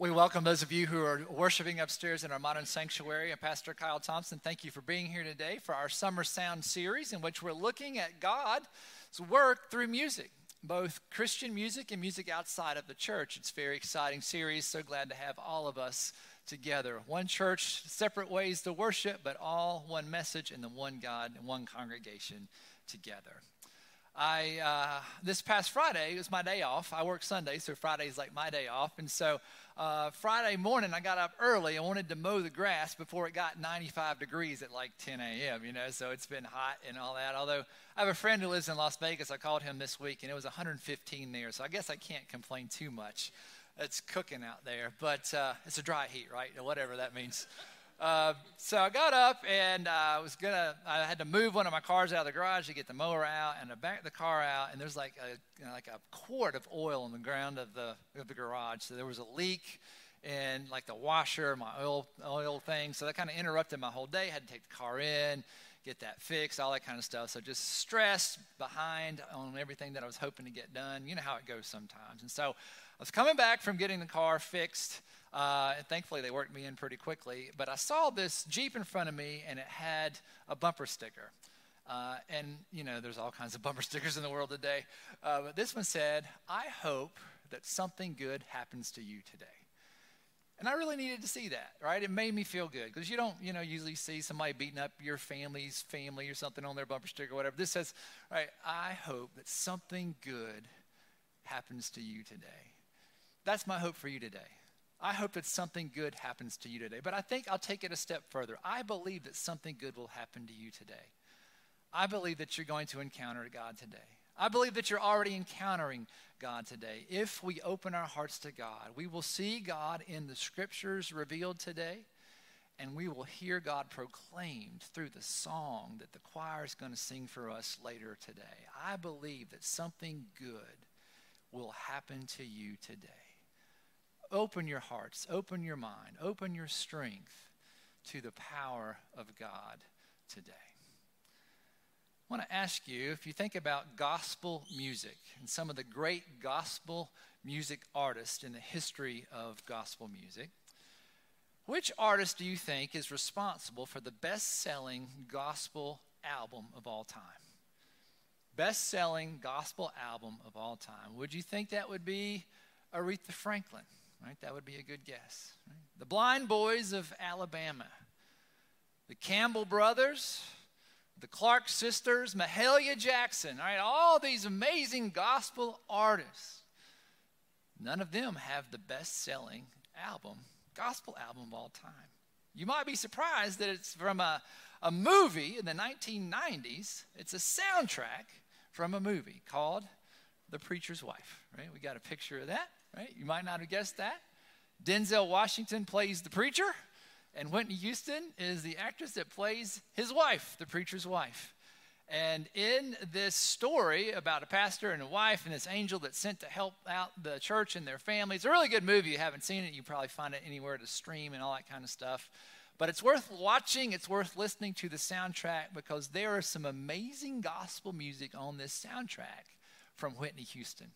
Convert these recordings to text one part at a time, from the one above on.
We welcome those of you who are worshiping upstairs in our modern sanctuary. And Pastor Kyle Thompson, thank you for being here today for our Summer Sound series, in which we're looking at God's work through music, both Christian music and music outside of the church. It's a very exciting series. So glad to have all of us together. One church, separate ways to worship, but all one message and the one God and one congregation together. I uh, this past Friday was my day off. I work Sunday, so Friday's like my day off, and so uh, Friday morning, I got up early. I wanted to mow the grass before it got 95 degrees at like 10 a.m., you know, so it's been hot and all that. Although I have a friend who lives in Las Vegas. I called him this week, and it was 115 there, so I guess I can't complain too much. It's cooking out there, but uh, it's a dry heat, right? Whatever that means. Uh, so I got up and I was gonna. I had to move one of my cars out of the garage to get the mower out, and I backed the car out, and there's like a you know, like a quart of oil on the ground of the of the garage. So there was a leak in like the washer, my oil oil thing. So that kind of interrupted my whole day. I had to take the car in, get that fixed, all that kind of stuff. So just stressed, behind on everything that I was hoping to get done. You know how it goes sometimes. And so I was coming back from getting the car fixed uh, and thankfully, they worked me in pretty quickly. But I saw this Jeep in front of me, and it had a bumper sticker. Uh, and, you know, there's all kinds of bumper stickers in the world today. Uh, but this one said, I hope that something good happens to you today. And I really needed to see that, right? It made me feel good because you don't, you know, usually see somebody beating up your family's family or something on their bumper sticker or whatever. This says, right, I hope that something good happens to you today. That's my hope for you today. I hope that something good happens to you today. But I think I'll take it a step further. I believe that something good will happen to you today. I believe that you're going to encounter God today. I believe that you're already encountering God today. If we open our hearts to God, we will see God in the scriptures revealed today, and we will hear God proclaimed through the song that the choir is going to sing for us later today. I believe that something good will happen to you today open your hearts, open your mind, open your strength to the power of God today. I want to ask you if you think about gospel music and some of the great gospel music artists in the history of gospel music, which artist do you think is responsible for the best selling gospel album of all time? Best selling gospel album of all time. Would you think that would be Aretha Franklin? Right? That would be a good guess. Right? The Blind Boys of Alabama, the Campbell Brothers, the Clark Sisters, Mahalia Jackson, right? All these amazing gospel artists. None of them have the best selling album, gospel album of all time. You might be surprised that it's from a, a movie in the 1990s. It's a soundtrack from a movie called The Preacher's Wife, right? We got a picture of that right? You might not have guessed that. Denzel Washington plays the preacher, and Whitney Houston is the actress that plays his wife, the preacher's wife. And in this story about a pastor and a wife and this angel that's sent to help out the church and their family, it's a really good movie. You haven't seen it, you probably find it anywhere to stream and all that kind of stuff. But it's worth watching, it's worth listening to the soundtrack because there is some amazing gospel music on this soundtrack from Whitney Houston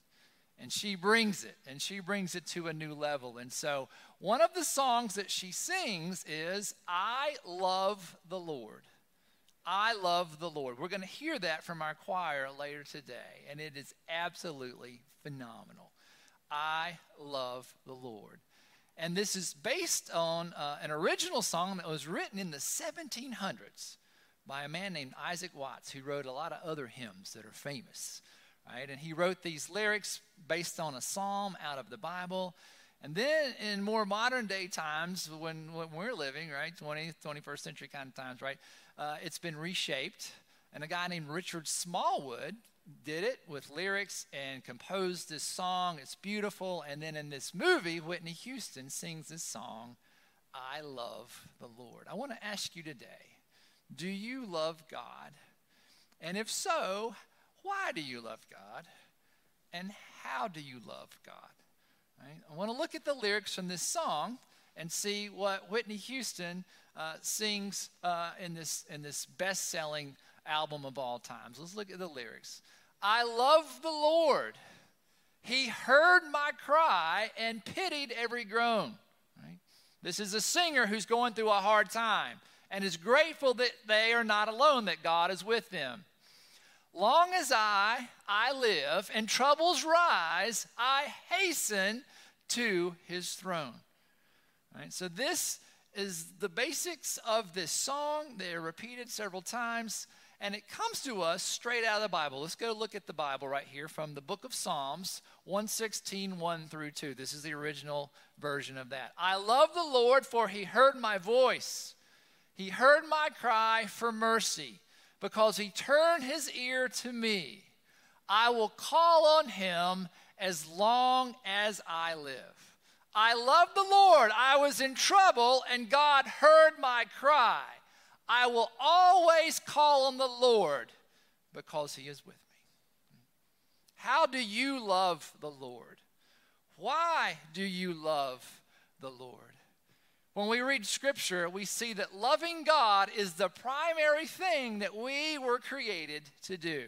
and she brings it and she brings it to a new level. And so one of the songs that she sings is i love the lord. I love the lord. We're going to hear that from our choir later today and it is absolutely phenomenal. I love the lord. And this is based on uh, an original song that was written in the 1700s by a man named isaac watts who wrote a lot of other hymns that are famous right? And he wrote these lyrics based on a psalm out of the Bible. And then in more modern day times, when, when we're living, right, 20th, 21st century kind of times, right, uh, it's been reshaped. And a guy named Richard Smallwood did it with lyrics and composed this song. It's beautiful. And then in this movie, Whitney Houston sings this song, I Love the Lord. I want to ask you today do you love God? And if so, why do you love God? And how do you love God? Right? I want to look at the lyrics from this song and see what Whitney Houston uh, sings uh, in this, in this best selling album of all times. Let's look at the lyrics. I love the Lord. He heard my cry and pitied every groan. Right? This is a singer who's going through a hard time and is grateful that they are not alone, that God is with them. Long as I, I live and troubles rise, I hasten to his throne. Right? So this is the basics of this song. They're repeated several times, and it comes to us straight out of the Bible. Let's go look at the Bible right here from the book of Psalms 116, 1 through 2. This is the original version of that. I love the Lord, for he heard my voice. He heard my cry for mercy, because he turned his ear to me. I will call on him as long as I live. I love the Lord. I was in trouble, and God heard my cry. I will always call on the Lord because he is with me. How do you love the Lord? Why do you love the Lord? When we read scripture, we see that loving God is the primary thing that we were created to do.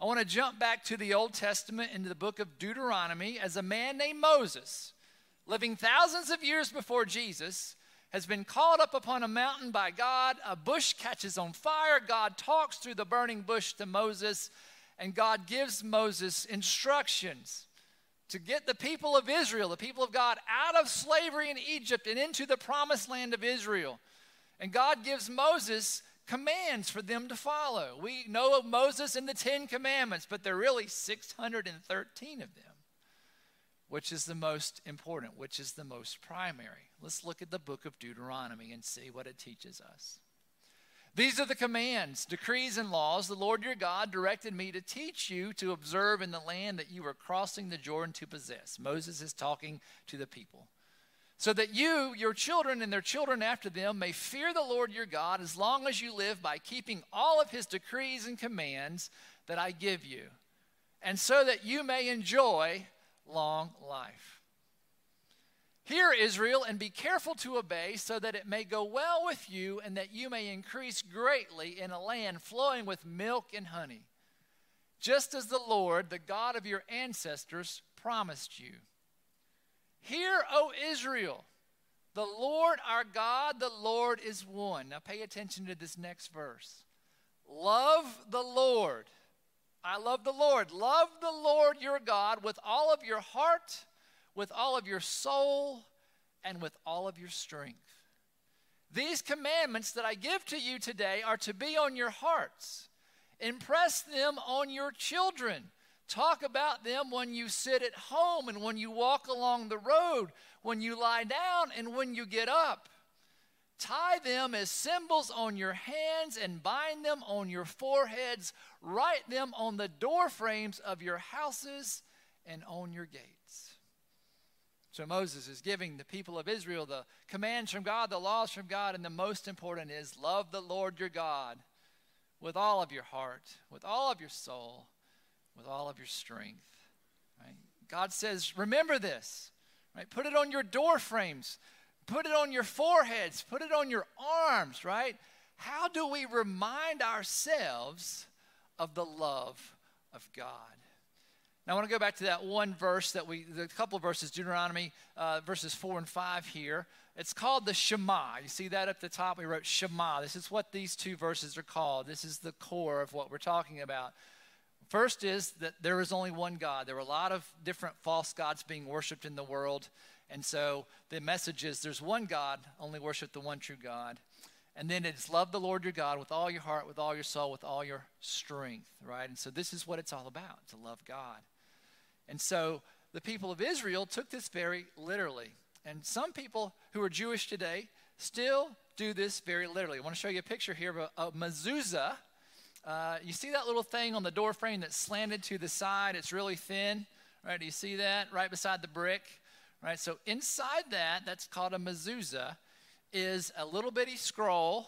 I want to jump back to the Old Testament into the book of Deuteronomy as a man named Moses living thousands of years before Jesus, has been called up upon a mountain by God. A bush catches on fire. God talks through the burning bush to Moses, and God gives Moses instructions to get the people of Israel, the people of God, out of slavery in Egypt and into the promised land of Israel. And God gives Moses commands for them to follow. We know of Moses and the Ten Commandments, but there are really 613 of them. Which is the most important? Which is the most primary? Let's look at the book of Deuteronomy and see what it teaches us. These are the commands, decrees, and laws the Lord your God directed me to teach you to observe in the land that you are crossing the Jordan to possess. Moses is talking to the people. So that you, your children, and their children after them may fear the Lord your God as long as you live by keeping all of his decrees and commands that I give you, and so that you may enjoy long life. Hear, Israel, and be careful to obey, so that it may go well with you, and that you may increase greatly in a land flowing with milk and honey, just as the Lord, the God of your ancestors, promised you. Hear, O Israel, the Lord our God, the Lord is one. Now pay attention to this next verse. Love the Lord I love the Lord. Love the Lord your God with all of your heart, with all of your soul, and with all of your strength. These commandments that I give to you today are to be on your hearts. Impress them on your children. Talk about them when you sit at home and when you walk along the road, when you lie down and when you get up. Tie them as symbols on your hands and bind them on your foreheads. Write them on the door frames of your houses and on your gates. So Moses is giving the people of Israel the commands from God, the laws from God, and the most important is love the Lord your God with all of your heart, with all of your soul, with all of your strength. Right? God says, remember this. Right? Put it on your door frames. Put it on your foreheads, put it on your arms, right? How do we remind ourselves of the love of God? I want to go back to that one verse that we, the couple of verses, Deuteronomy uh, verses 4 and 5 here. It's called the Shema. You see that at the top? We wrote Shema. This is what these two verses are called. This is the core of what we're talking about. First is that there is only one God. There were a lot of different false gods being worshiped in the world. And so the message is there's one God, only worship the one true God. And then it's love the Lord your God with all your heart, with all your soul, with all your strength, right? And so this is what it's all about to love God. And so the people of Israel took this very literally. And some people who are Jewish today still do this very literally. I want to show you a picture here of a, a mezuzah. Uh, you see that little thing on the door frame that's slanted to the side? It's really thin, right? Do you see that right beside the brick? Right? So inside that, that's called a mezuzah, is a little bitty scroll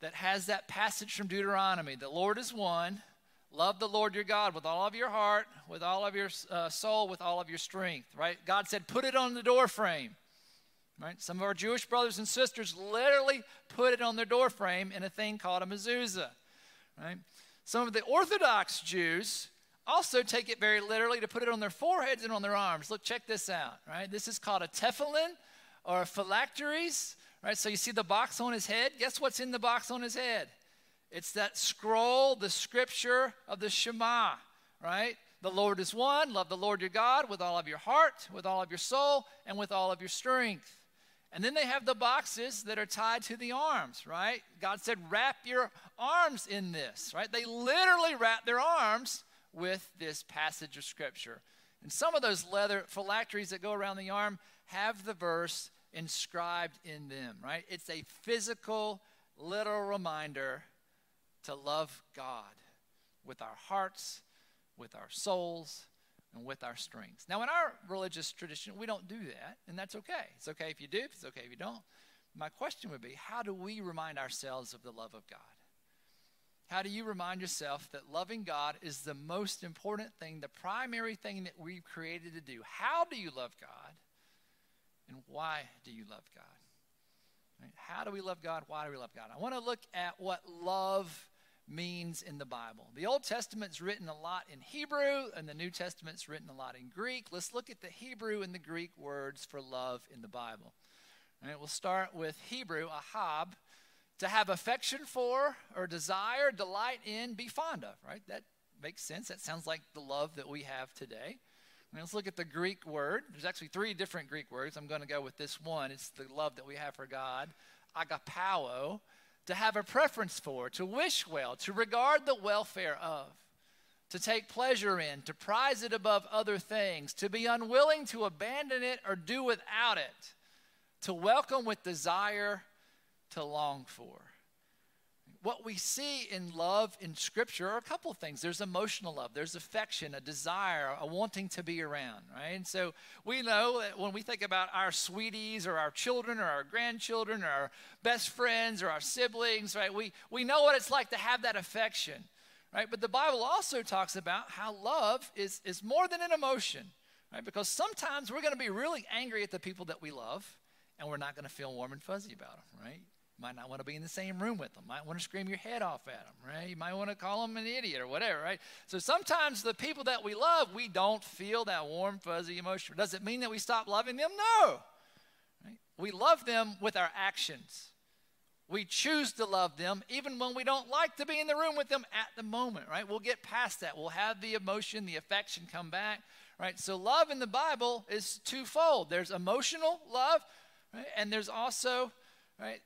that has that passage from Deuteronomy. The Lord is one. Love the Lord your God with all of your heart, with all of your uh, soul, with all of your strength. Right? God said, put it on the door frame. Right? Some of our Jewish brothers and sisters literally put it on their door frame in a thing called a mezuzah. Right? Some of the Orthodox Jews also take it very literally to put it on their foreheads and on their arms. Look, check this out, right? This is called a tefillin or a phylacteries, right? So you see the box on his head? Guess what's in the box on his head? It's that scroll, the scripture of the Shema, right? The Lord is one. Love the Lord your God with all of your heart, with all of your soul, and with all of your strength. And then they have the boxes that are tied to the arms, right? God said, wrap your arms in this, right? They literally wrap their arms with this passage of Scripture. And some of those leather phylacteries that go around the arm have the verse inscribed in them, right? It's a physical, literal reminder to love God with our hearts, with our souls, and with our strengths. Now, in our religious tradition, we don't do that, and that's okay. It's okay if you do, it's okay if you don't. My question would be how do we remind ourselves of the love of God? How do you remind yourself that loving God is the most important thing, the primary thing that we've created to do? How do you love God? And why do you love God? How do we love God? Why do we love God? I want to look at what love means in the Bible. The Old Testament's written a lot in Hebrew, and the New Testament's written a lot in Greek. Let's look at the Hebrew and the Greek words for love in the Bible. All right, we'll start with Hebrew, ahab, to have affection for or desire, delight in, be fond of, right? That makes sense. That sounds like the love that we have today. Let's look at the Greek word. There's actually three different Greek words. I'm going to go with this one. It's the love that we have for God, agapao, to have a preference for, to wish well, to regard the welfare of, to take pleasure in, to prize it above other things, to be unwilling to abandon it or do without it, to welcome with desire, to long for what we see in love in Scripture are a couple of things. There's emotional love, there's affection, a desire, a wanting to be around, right? And so we know that when we think about our sweeties or our children or our grandchildren or our best friends or our siblings, right? We, we know what it's like to have that affection, right? But the Bible also talks about how love is, is more than an emotion, right? Because sometimes we're going to be really angry at the people that we love and we're not going to feel warm and fuzzy about them, right? Might not want to be in the same room with them. Might want to scream your head off at them, right? You might want to call them an idiot or whatever, right? So sometimes the people that we love, we don't feel that warm, fuzzy emotion. Does it mean that we stop loving them? No. Right? We love them with our actions. We choose to love them even when we don't like to be in the room with them at the moment, right? We'll get past that. We'll have the emotion, the affection come back, right? So love in the Bible is twofold. There's emotional love, right? And there's also, right,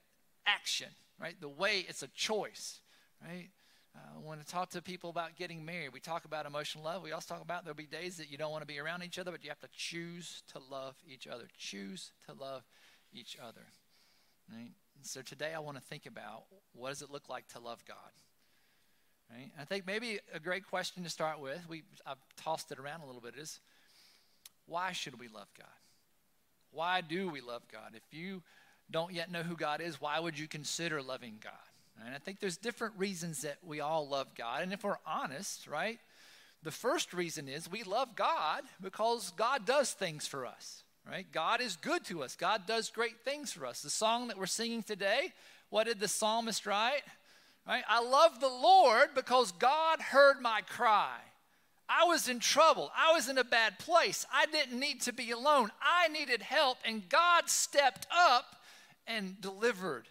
action, right? The way it's a choice, right? Uh, when I talk to people about getting married, we talk about emotional love. We also talk about there'll be days that you don't want to be around each other, but you have to choose to love each other. Choose to love each other. Right? So today I want to think about what does it look like to love God? Right? I think maybe a great question to start with, we I've tossed it around a little bit, is why should we love God? Why do we love God? If you don't yet know who God is, why would you consider loving God? And I think there's different reasons that we all love God. And if we're honest, right, the first reason is we love God because God does things for us, right? God is good to us. God does great things for us. The song that we're singing today, what did the psalmist write? Right? I love the Lord because God heard my cry. I was in trouble. I was in a bad place. I didn't need to be alone. I needed help, and God stepped up and delivered.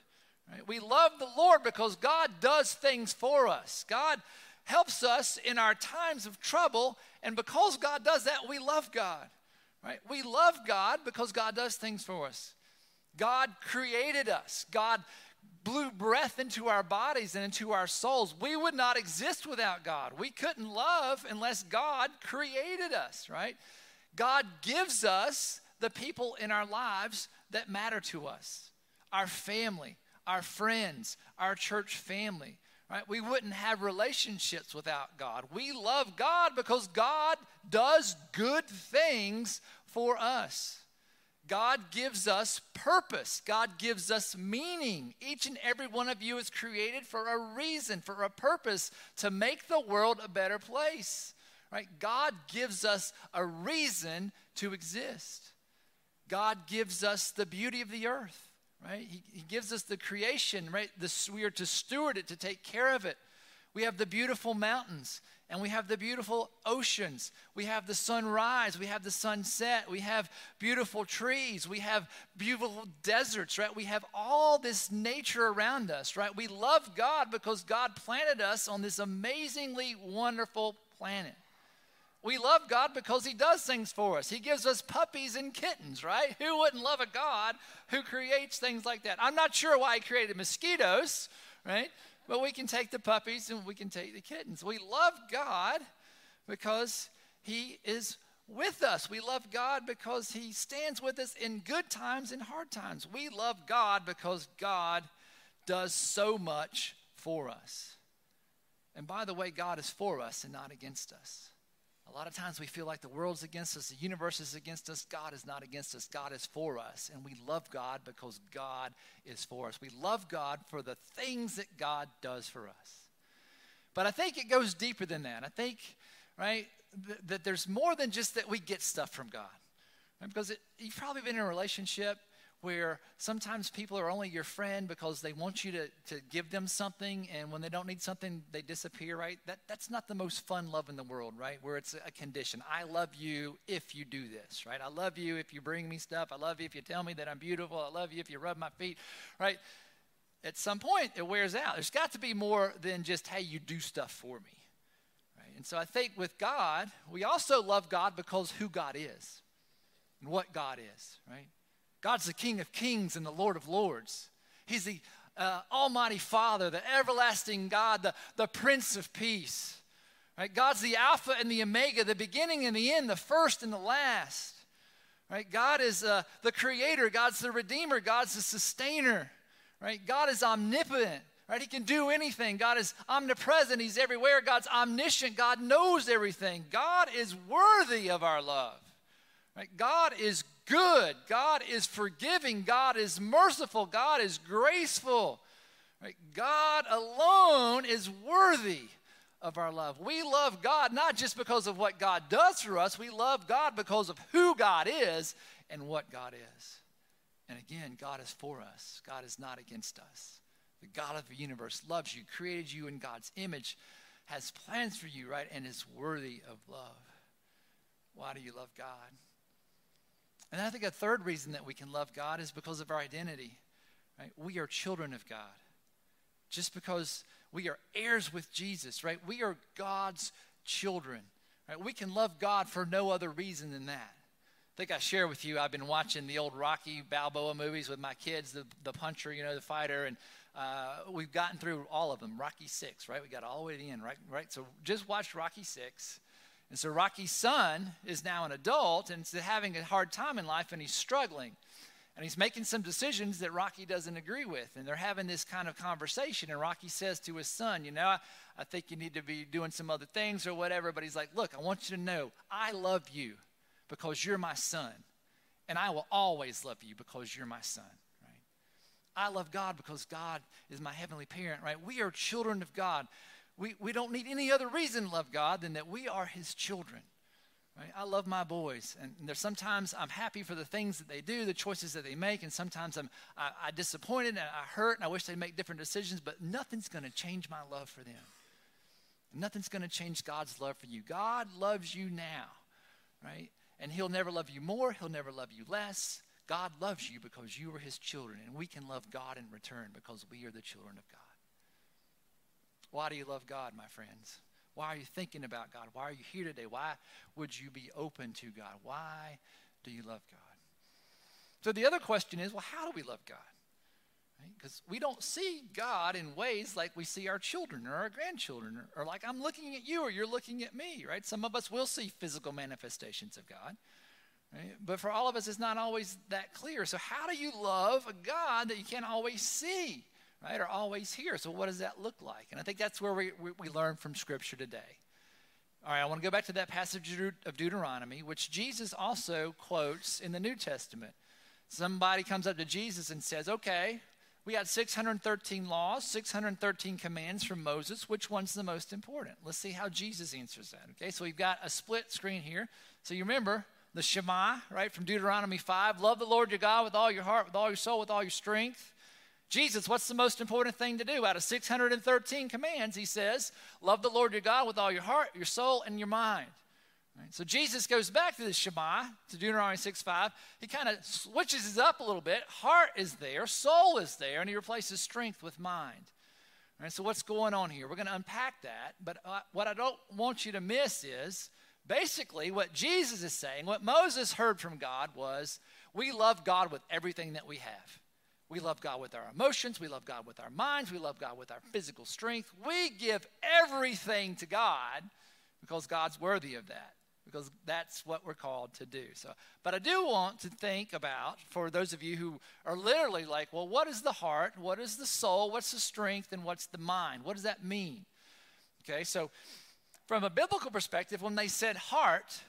Right? We love the Lord because God does things for us. God helps us in our times of trouble, and because God does that, we love God. Right? We love God because God does things for us. God created us. God blew breath into our bodies and into our souls. We would not exist without God. We couldn't love unless God created us, right? God gives us the people in our lives that matter to us our family, our friends, our church family. Right? We wouldn't have relationships without God. We love God because God does good things for us. God gives us purpose. God gives us meaning. Each and every one of you is created for a reason, for a purpose to make the world a better place. Right? God gives us a reason to exist. God gives us the beauty of the earth right? He, he gives us the creation, right? This, we are to steward it, to take care of it. We have the beautiful mountains and we have the beautiful oceans. We have the sunrise. We have the sunset. We have beautiful trees. We have beautiful deserts, right? We have all this nature around us, right? We love God because God planted us on this amazingly wonderful planet. We love God because He does things for us. He gives us puppies and kittens, right? Who wouldn't love a God who creates things like that? I'm not sure why He created mosquitoes, right? But we can take the puppies and we can take the kittens. We love God because He is with us. We love God because He stands with us in good times and hard times. We love God because God does so much for us. And by the way, God is for us and not against us. A lot of times we feel like the world's against us, the universe is against us. God is not against us. God is for us. And we love God because God is for us. We love God for the things that God does for us. But I think it goes deeper than that. I think, right, th- that there's more than just that we get stuff from God. Right? Because it, you've probably been in a relationship where sometimes people are only your friend because they want you to, to give them something, and when they don't need something, they disappear, right? That, that's not the most fun love in the world, right? Where it's a condition. I love you if you do this, right? I love you if you bring me stuff. I love you if you tell me that I'm beautiful. I love you if you rub my feet, right? At some point, it wears out. There's got to be more than just, hey, you do stuff for me, right? And so I think with God, we also love God because who God is and what God is, right? God's the King of kings and the Lord of lords. He's the uh, Almighty Father, the everlasting God, the, the Prince of Peace. Right? God's the Alpha and the Omega, the beginning and the end, the first and the last. Right? God is uh, the Creator. God's the Redeemer. God's the Sustainer. Right? God is omnipotent. Right? He can do anything. God is omnipresent. He's everywhere. God's omniscient. God knows everything. God is worthy of our love. Right? God is good. God is forgiving. God is merciful. God is graceful. Right? God alone is worthy of our love. We love God not just because of what God does for us, we love God because of who God is and what God is. And again, God is for us, God is not against us. The God of the universe loves you, created you in God's image, has plans for you, right? And is worthy of love. Why do you love God? And I think a third reason that we can love God is because of our identity. Right? We are children of God. Just because we are heirs with Jesus, right? We are God's children. Right? We can love God for no other reason than that. I think I share with you, I've been watching the old Rocky Balboa movies with my kids, the, the puncher, you know, the fighter, and uh, we've gotten through all of them. Rocky Six, right? We got all the way to the end, right? Right. So just watch Rocky Six, and so Rocky's son is now an adult and is having a hard time in life and he's struggling. And he's making some decisions that Rocky doesn't agree with. And they're having this kind of conversation. And Rocky says to his son, You know, I, I think you need to be doing some other things or whatever. But he's like, Look, I want you to know I love you because you're my son. And I will always love you because you're my son. Right? I love God because God is my heavenly parent, right? We are children of God we, we don't need any other reason to love God than that we are His children. Right? I love my boys, and there's sometimes I'm happy for the things that they do, the choices that they make, and sometimes I'm I, I disappointed and I hurt, and I wish they'd make different decisions. But nothing's going to change my love for them. Nothing's going to change God's love for you. God loves you now, right? And He'll never love you more. He'll never love you less. God loves you because you are His children, and we can love God in return because we are the children of God. Why do you love God, my friends? Why are you thinking about God? Why are you here today? Why would you be open to God? Why do you love God? So the other question is well, how do we love God? Because right? we don't see God in ways like we see our children or our grandchildren, or, or like I'm looking at you or you're looking at me, right? Some of us will see physical manifestations of God. Right? But for all of us, it's not always that clear. So, how do you love a God that you can't always see? Right, are always here. So, what does that look like? And I think that's where we, we, we learn from Scripture today. All right, I want to go back to that passage of Deuteronomy, which Jesus also quotes in the New Testament. Somebody comes up to Jesus and says, Okay, we got 613 laws, 613 commands from Moses. Which one's the most important? Let's see how Jesus answers that. Okay, so we've got a split screen here. So you remember the Shema, right, from Deuteronomy 5 love the Lord your God with all your heart, with all your soul, with all your strength. Jesus, what's the most important thing to do? Out of 613 commands, he says, love the Lord your God with all your heart, your soul, and your mind. Right? So Jesus goes back to the Shema, to Deuteronomy 6 5. He kind of switches it up a little bit. Heart is there, soul is there, and he replaces strength with mind. Right, so what's going on here? We're going to unpack that, but uh, what I don't want you to miss is basically what Jesus is saying, what Moses heard from God was, we love God with everything that we have. We love God with our emotions. We love God with our minds. We love God with our physical strength. We give everything to God because God's worthy of that, because that's what we're called to do. So, but I do want to think about for those of you who are literally like, well, what is the heart? What is the soul? What's the strength? And what's the mind? What does that mean? Okay, so from a biblical perspective, when they said heart,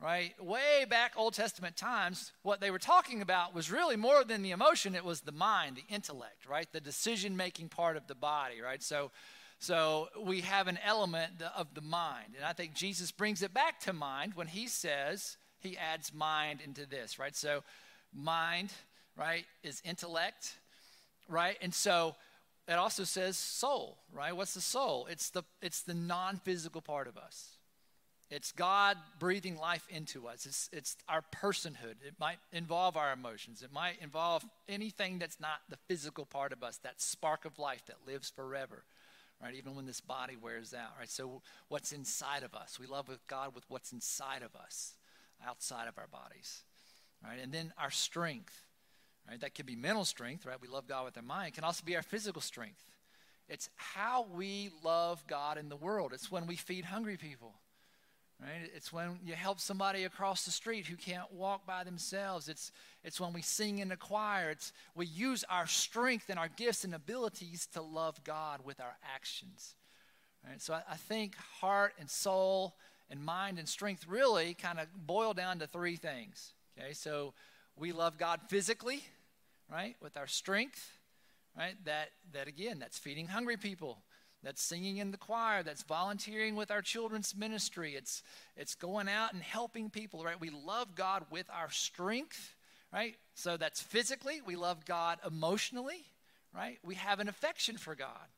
right? Way back Old Testament times, what they were talking about was really more than the emotion, it was the mind, the intellect, right? The decision making part of the body, right? So, so we have an element of the mind. And I think Jesus brings it back to mind when he says, he adds mind into this, right? So, mind, right, is intellect, right? And so, it also says soul, right? What's the soul? It's the it's the non-physical part of us. It's God breathing life into us. It's, it's our personhood. It might involve our emotions. It might involve anything that's not the physical part of us, that spark of life that lives forever, right? Even when this body wears out, right? So, what's inside of us? We love with God with what's inside of us, outside of our bodies, right? And then our strength, right? That could be mental strength, right? We love God with our mind. It can also be our physical strength. It's how we love God in the world. It's when we feed hungry people Right? It's when you help somebody across the street who can't walk by themselves. It's, it's when we sing in the choir. It's, we use our strength and our gifts and abilities to love God with our actions. Right? So I, I think heart and soul and mind and strength really kind of boil down to three things. Okay, so we love God physically, right, with our strength, right? That that again, that's feeding hungry people that's singing in the choir, that's volunteering with our children's ministry. It's, it's going out and helping people, right? We love God with our strength, right? So that's physically. We love God emotionally, right? We have an affection for God.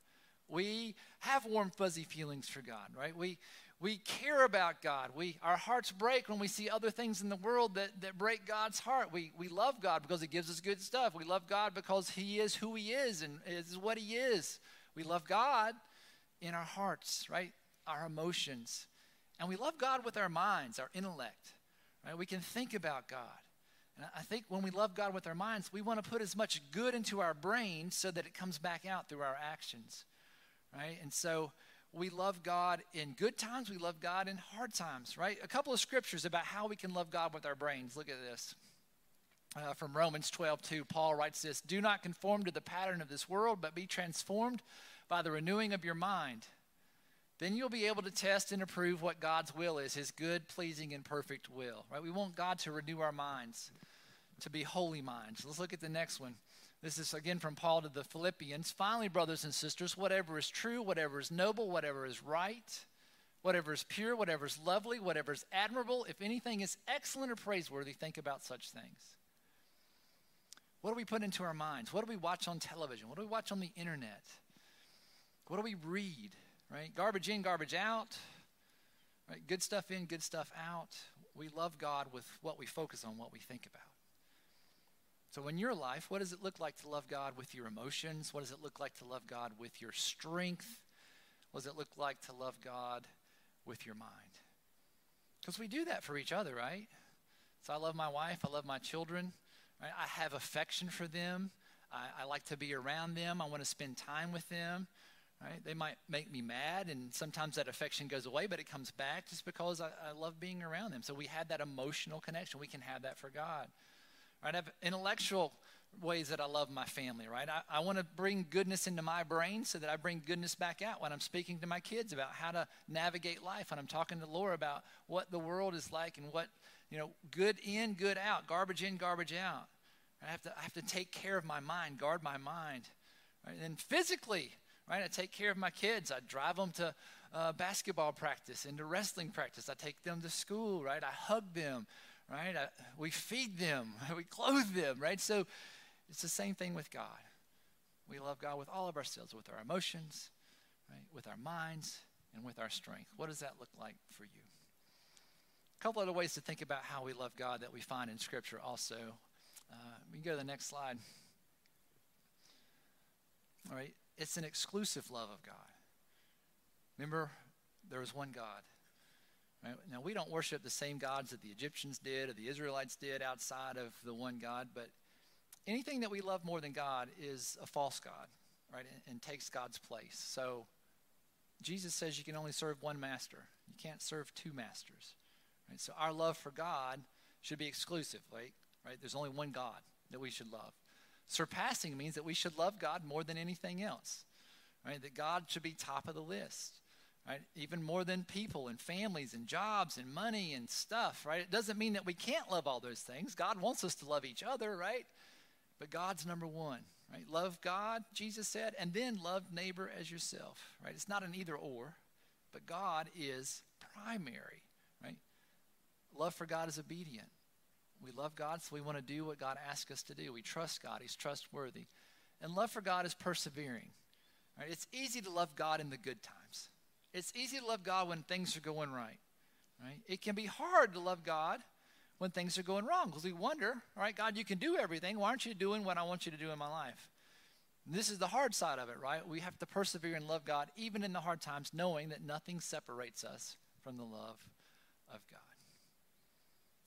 We have warm, fuzzy feelings for God, right? We, we care about God. We, our hearts break when we see other things in the world that, that break God's heart. We, we love God because He gives us good stuff. We love God because He is who He is and is what He is. We love God in our hearts, right? Our emotions. And we love God with our minds, our intellect, right? We can think about God. And I think when we love God with our minds, we want to put as much good into our brain so that it comes back out through our actions, right? And so we love God in good times, we love God in hard times, right? A couple of scriptures about how we can love God with our brains. Look at this. Uh, from Romans 12, 2, Paul writes this Do not conform to the pattern of this world, but be transformed by the renewing of your mind. Then you'll be able to test and approve what God's will is, his good, pleasing, and perfect will. Right? We want God to renew our minds, to be holy minds. Let's look at the next one. This is again from Paul to the Philippians. Finally, brothers and sisters, whatever is true, whatever is noble, whatever is right, whatever is pure, whatever is lovely, whatever is admirable, if anything is excellent or praiseworthy, think about such things. What do we put into our minds? What do we watch on television? What do we watch on the internet? What do we read? Right? Garbage in, garbage out. Right? Good stuff in, good stuff out. We love God with what we focus on, what we think about. So, in your life, what does it look like to love God with your emotions? What does it look like to love God with your strength? What does it look like to love God with your mind? Because we do that for each other, right? So, I love my wife, I love my children, right? I have affection for them. I, I like to be around them, I want to spend time with them. Right? They might make me mad, and sometimes that affection goes away, but it comes back just because I, I love being around them. So we have that emotional connection. We can have that for God. Right? I have intellectual ways that I love my family, right? I, I want to bring goodness into my brain so that I bring goodness back out when I'm speaking to my kids about how to navigate life, when I'm talking to Laura about what the world is like and what, you know, good in, good out, garbage in, garbage out. I have to, I have to take care of my mind, guard my mind. Right? And physically, right? I take care of my kids. I drive them to uh, basketball practice and to wrestling practice. I take them to school, right? I hug them, right? I, we feed them, we clothe them, right? So it's the same thing with God. We love God with all of ourselves, with our emotions, right? with our minds, and with our strength. What does that look like for you? A couple other ways to think about how we love God that we find in Scripture also. Uh, we can go to the next slide. All right, it's an exclusive love of God. Remember, there was one God. Right? Now, we don't worship the same gods that the Egyptians did or the Israelites did outside of the one God, but anything that we love more than God is a false God, right, and, and takes God's place. So, Jesus says you can only serve one master, you can't serve two masters. Right? So, our love for God should be exclusive, right? right? There's only one God that we should love. Surpassing means that we should love God more than anything else, right? That God should be top of the list, right? Even more than people and families and jobs and money and stuff, right? It doesn't mean that we can't love all those things. God wants us to love each other, right? But God's number one, right? Love God, Jesus said, and then love neighbor as yourself, right? It's not an either or, but God is primary, right? Love for God is obedient. We love God, so we want to do what God asks us to do. We trust God, He's trustworthy. And love for God is persevering. Right? It's easy to love God in the good times. It's easy to love God when things are going right. Right? It can be hard to love God when things are going wrong because we wonder, all right, God, you can do everything. Why aren't you doing what I want you to do in my life? This is the hard side of it, right? We have to persevere and love God even in the hard times, knowing that nothing separates us from the love of God.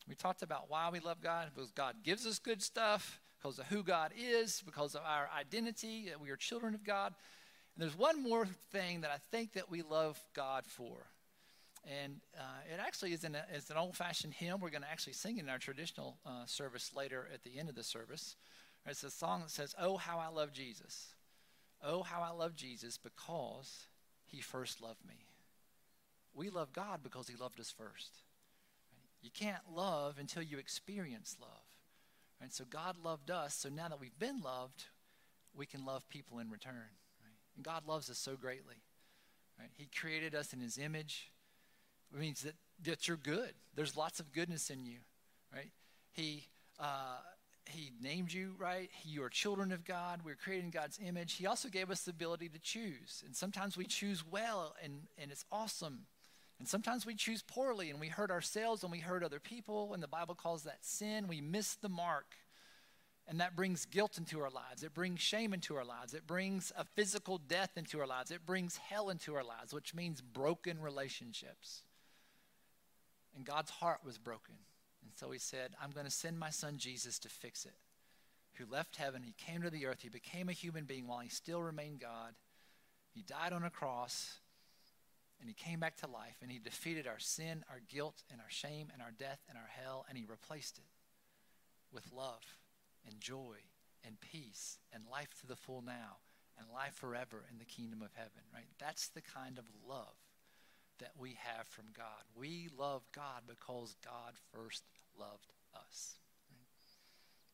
We talked about why we love God because God gives us good stuff, because of who God is, because of our identity, that we are children of God. And there's one more thing that I think that we love God for. And uh, it actually is, an, is an old fashioned hymn. We're going to actually sing in our traditional uh, service later at the end of the service. It's a song that says, Oh, how I love Jesus. Oh, how I love Jesus because he first loved me. We love God because he loved us first. You can't love until you experience love. Right? So God loved us, so now that we've been loved, we can love people in return. Right? And God loves us so greatly. Right? He created us in his image. It means that, that you're good. There's lots of goodness in you. Right? He uh, he named you, right? You are children of God. We're created in God's image. He also gave us the ability to choose. And sometimes we choose well, and, and it's awesome. And sometimes we choose poorly and we hurt ourselves and we hurt other people, and the Bible calls that sin. We miss the mark. And that brings guilt into our lives. It brings shame into our lives. It brings a physical death into our lives. It brings hell into our lives, which means broken relationships. And God's heart was broken. And so he said, I'm going to send my son Jesus to fix it. Who left heaven, he came to the earth, he became a human being while he still remained God. He died on a cross and he came back to life and he defeated our sin, our guilt, and our shame, and our death, and our hell, and he replaced it with love and joy and peace and life to the full now and life forever in the kingdom of heaven, right? That's the kind of love that we have from God. We love God because God first loved us. Right?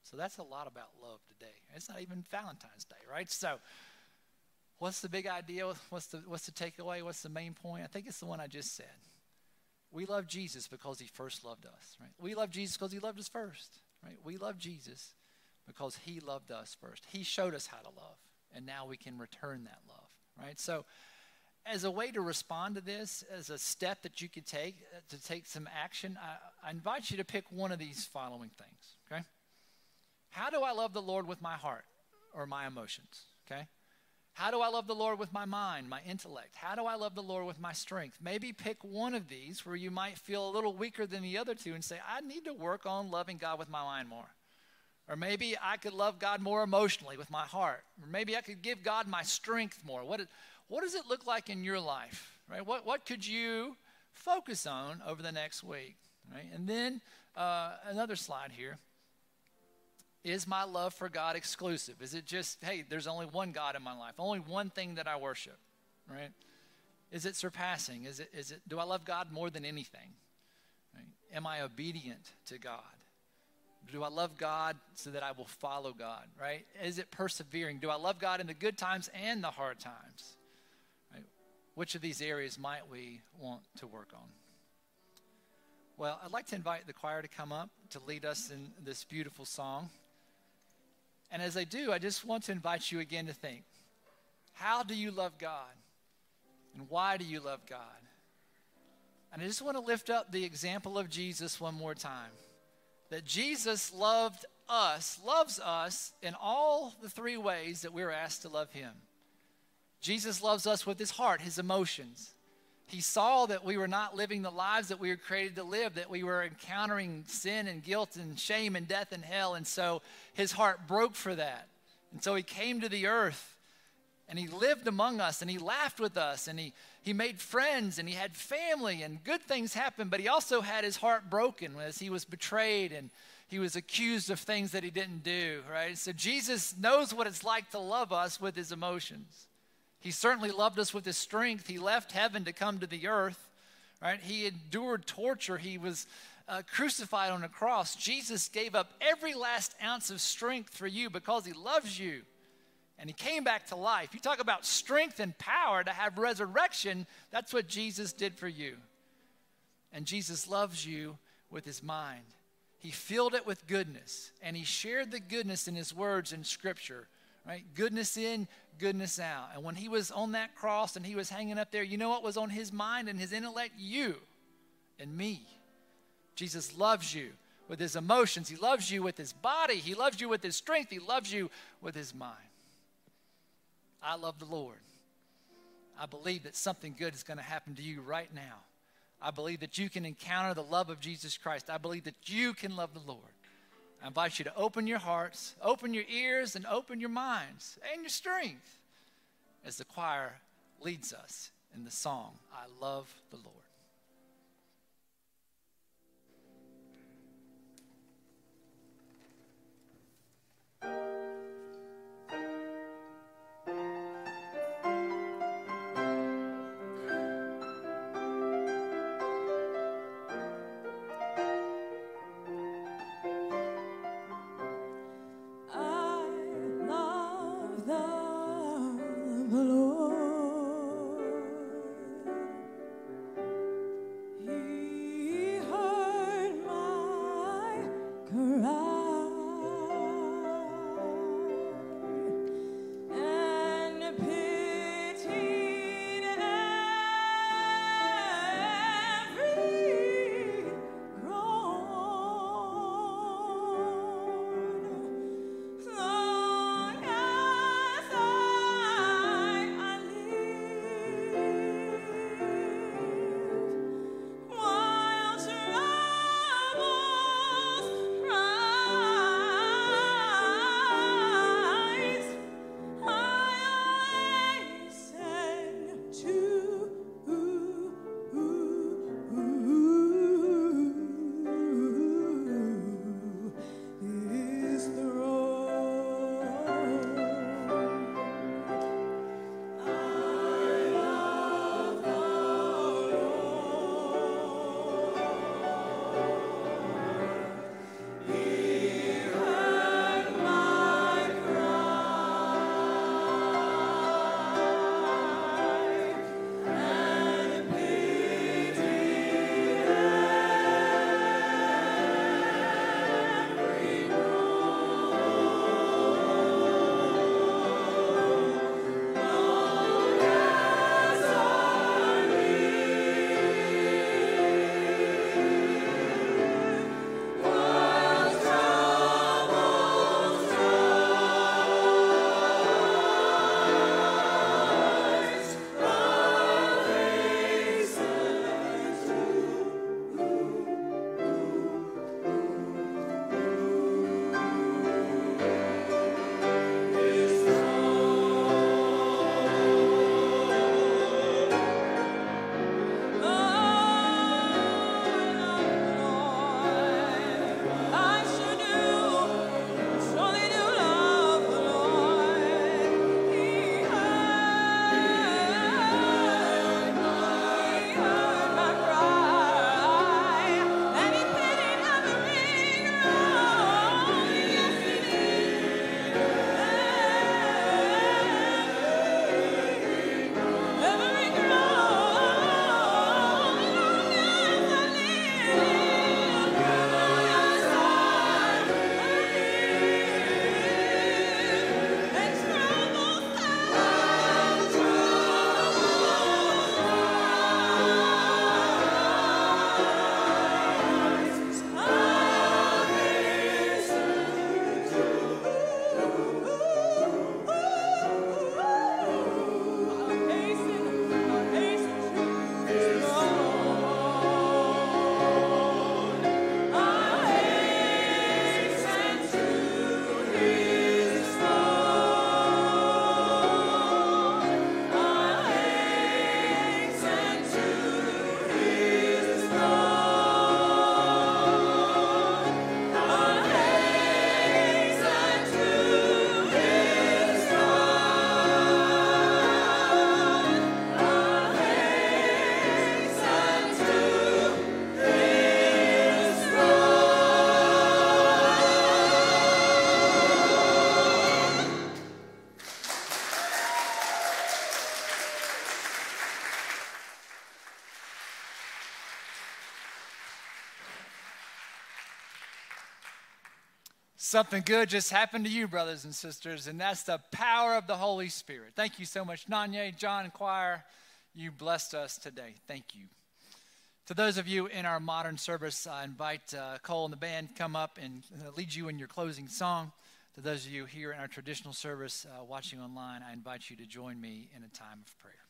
So that's a lot about love today. It's not even Valentine's Day, right? So What's the big idea? What's the, what's the takeaway? What's the main point? I think it's the one I just said. We love Jesus because he first loved us, right? We love Jesus because he loved us first, right? We love Jesus because he loved us first. He showed us how to love, and now we can return that love, right? So, as a way to respond to this, as a step that you can take uh, to take some action, I, I invite you to pick one of these following things, okay? How do I love the Lord with my heart or my emotions, okay? How do I love the Lord with my mind, my intellect? How do I love the Lord with my strength? Maybe pick one of these where you might feel a little weaker than the other two and say, I need to work on loving God with my mind more. Or maybe I could love God more emotionally with my heart. Or maybe I could give God my strength more. What, what does it look like in your life? Right? What, what could you focus on over the next week? Right? And then uh, another slide here. Is my love for God exclusive? Is it just, hey, there's only one God in my life, only one thing that I worship, right? Is it surpassing? Is it, is it, do I love God more than anything? Right? Am I obedient to God? Do I love God so that I will follow God, right? Is it persevering? Do I love God in the good times and the hard times? Right? Which of these areas might we want to work on? Well, I'd like to invite the choir to come up to lead us in this beautiful song. And as I do, I just want to invite you again to think how do you love God? And why do you love God? And I just want to lift up the example of Jesus one more time. That Jesus loved us, loves us in all the three ways that we're asked to love him. Jesus loves us with his heart, his emotions. He saw that we were not living the lives that we were created to live, that we were encountering sin and guilt and shame and death and hell. And so his heart broke for that. And so he came to the earth and he lived among us and he laughed with us and he, he made friends and he had family and good things happened, but he also had his heart broken as he was betrayed and he was accused of things that he didn't do, right? So Jesus knows what it's like to love us with his emotions. He certainly loved us with his strength. He left heaven to come to the earth, right? He endured torture. He was uh, crucified on a cross. Jesus gave up every last ounce of strength for you because he loves you. And he came back to life. You talk about strength and power to have resurrection. That's what Jesus did for you. And Jesus loves you with his mind. He filled it with goodness, and he shared the goodness in his words in Scripture, right? Goodness in, goodness out. And when he was on that cross and he was hanging up there, you know what was on his mind and his intellect? You and me. Jesus loves you with his emotions, he loves you with his body, he loves you with his strength, he loves you with his mind. I love the Lord. I believe that something good is going to happen to you right now. I believe that you can encounter the love of Jesus Christ. I believe that you can love the Lord. I invite you to open your hearts, open your ears, and open your minds and your strength as the choir leads us in the song, I Love the Lord. Something good just happened to you, brothers and sisters, and that's the power of the Holy Spirit. Thank you so much, Nanye, John, Choir. You blessed us today. Thank you. To those of you in our modern service, I invite uh, Cole and the band come up and uh, lead you in your closing song. To those of you here in our traditional service uh, watching online, I invite you to join me in a time of prayer.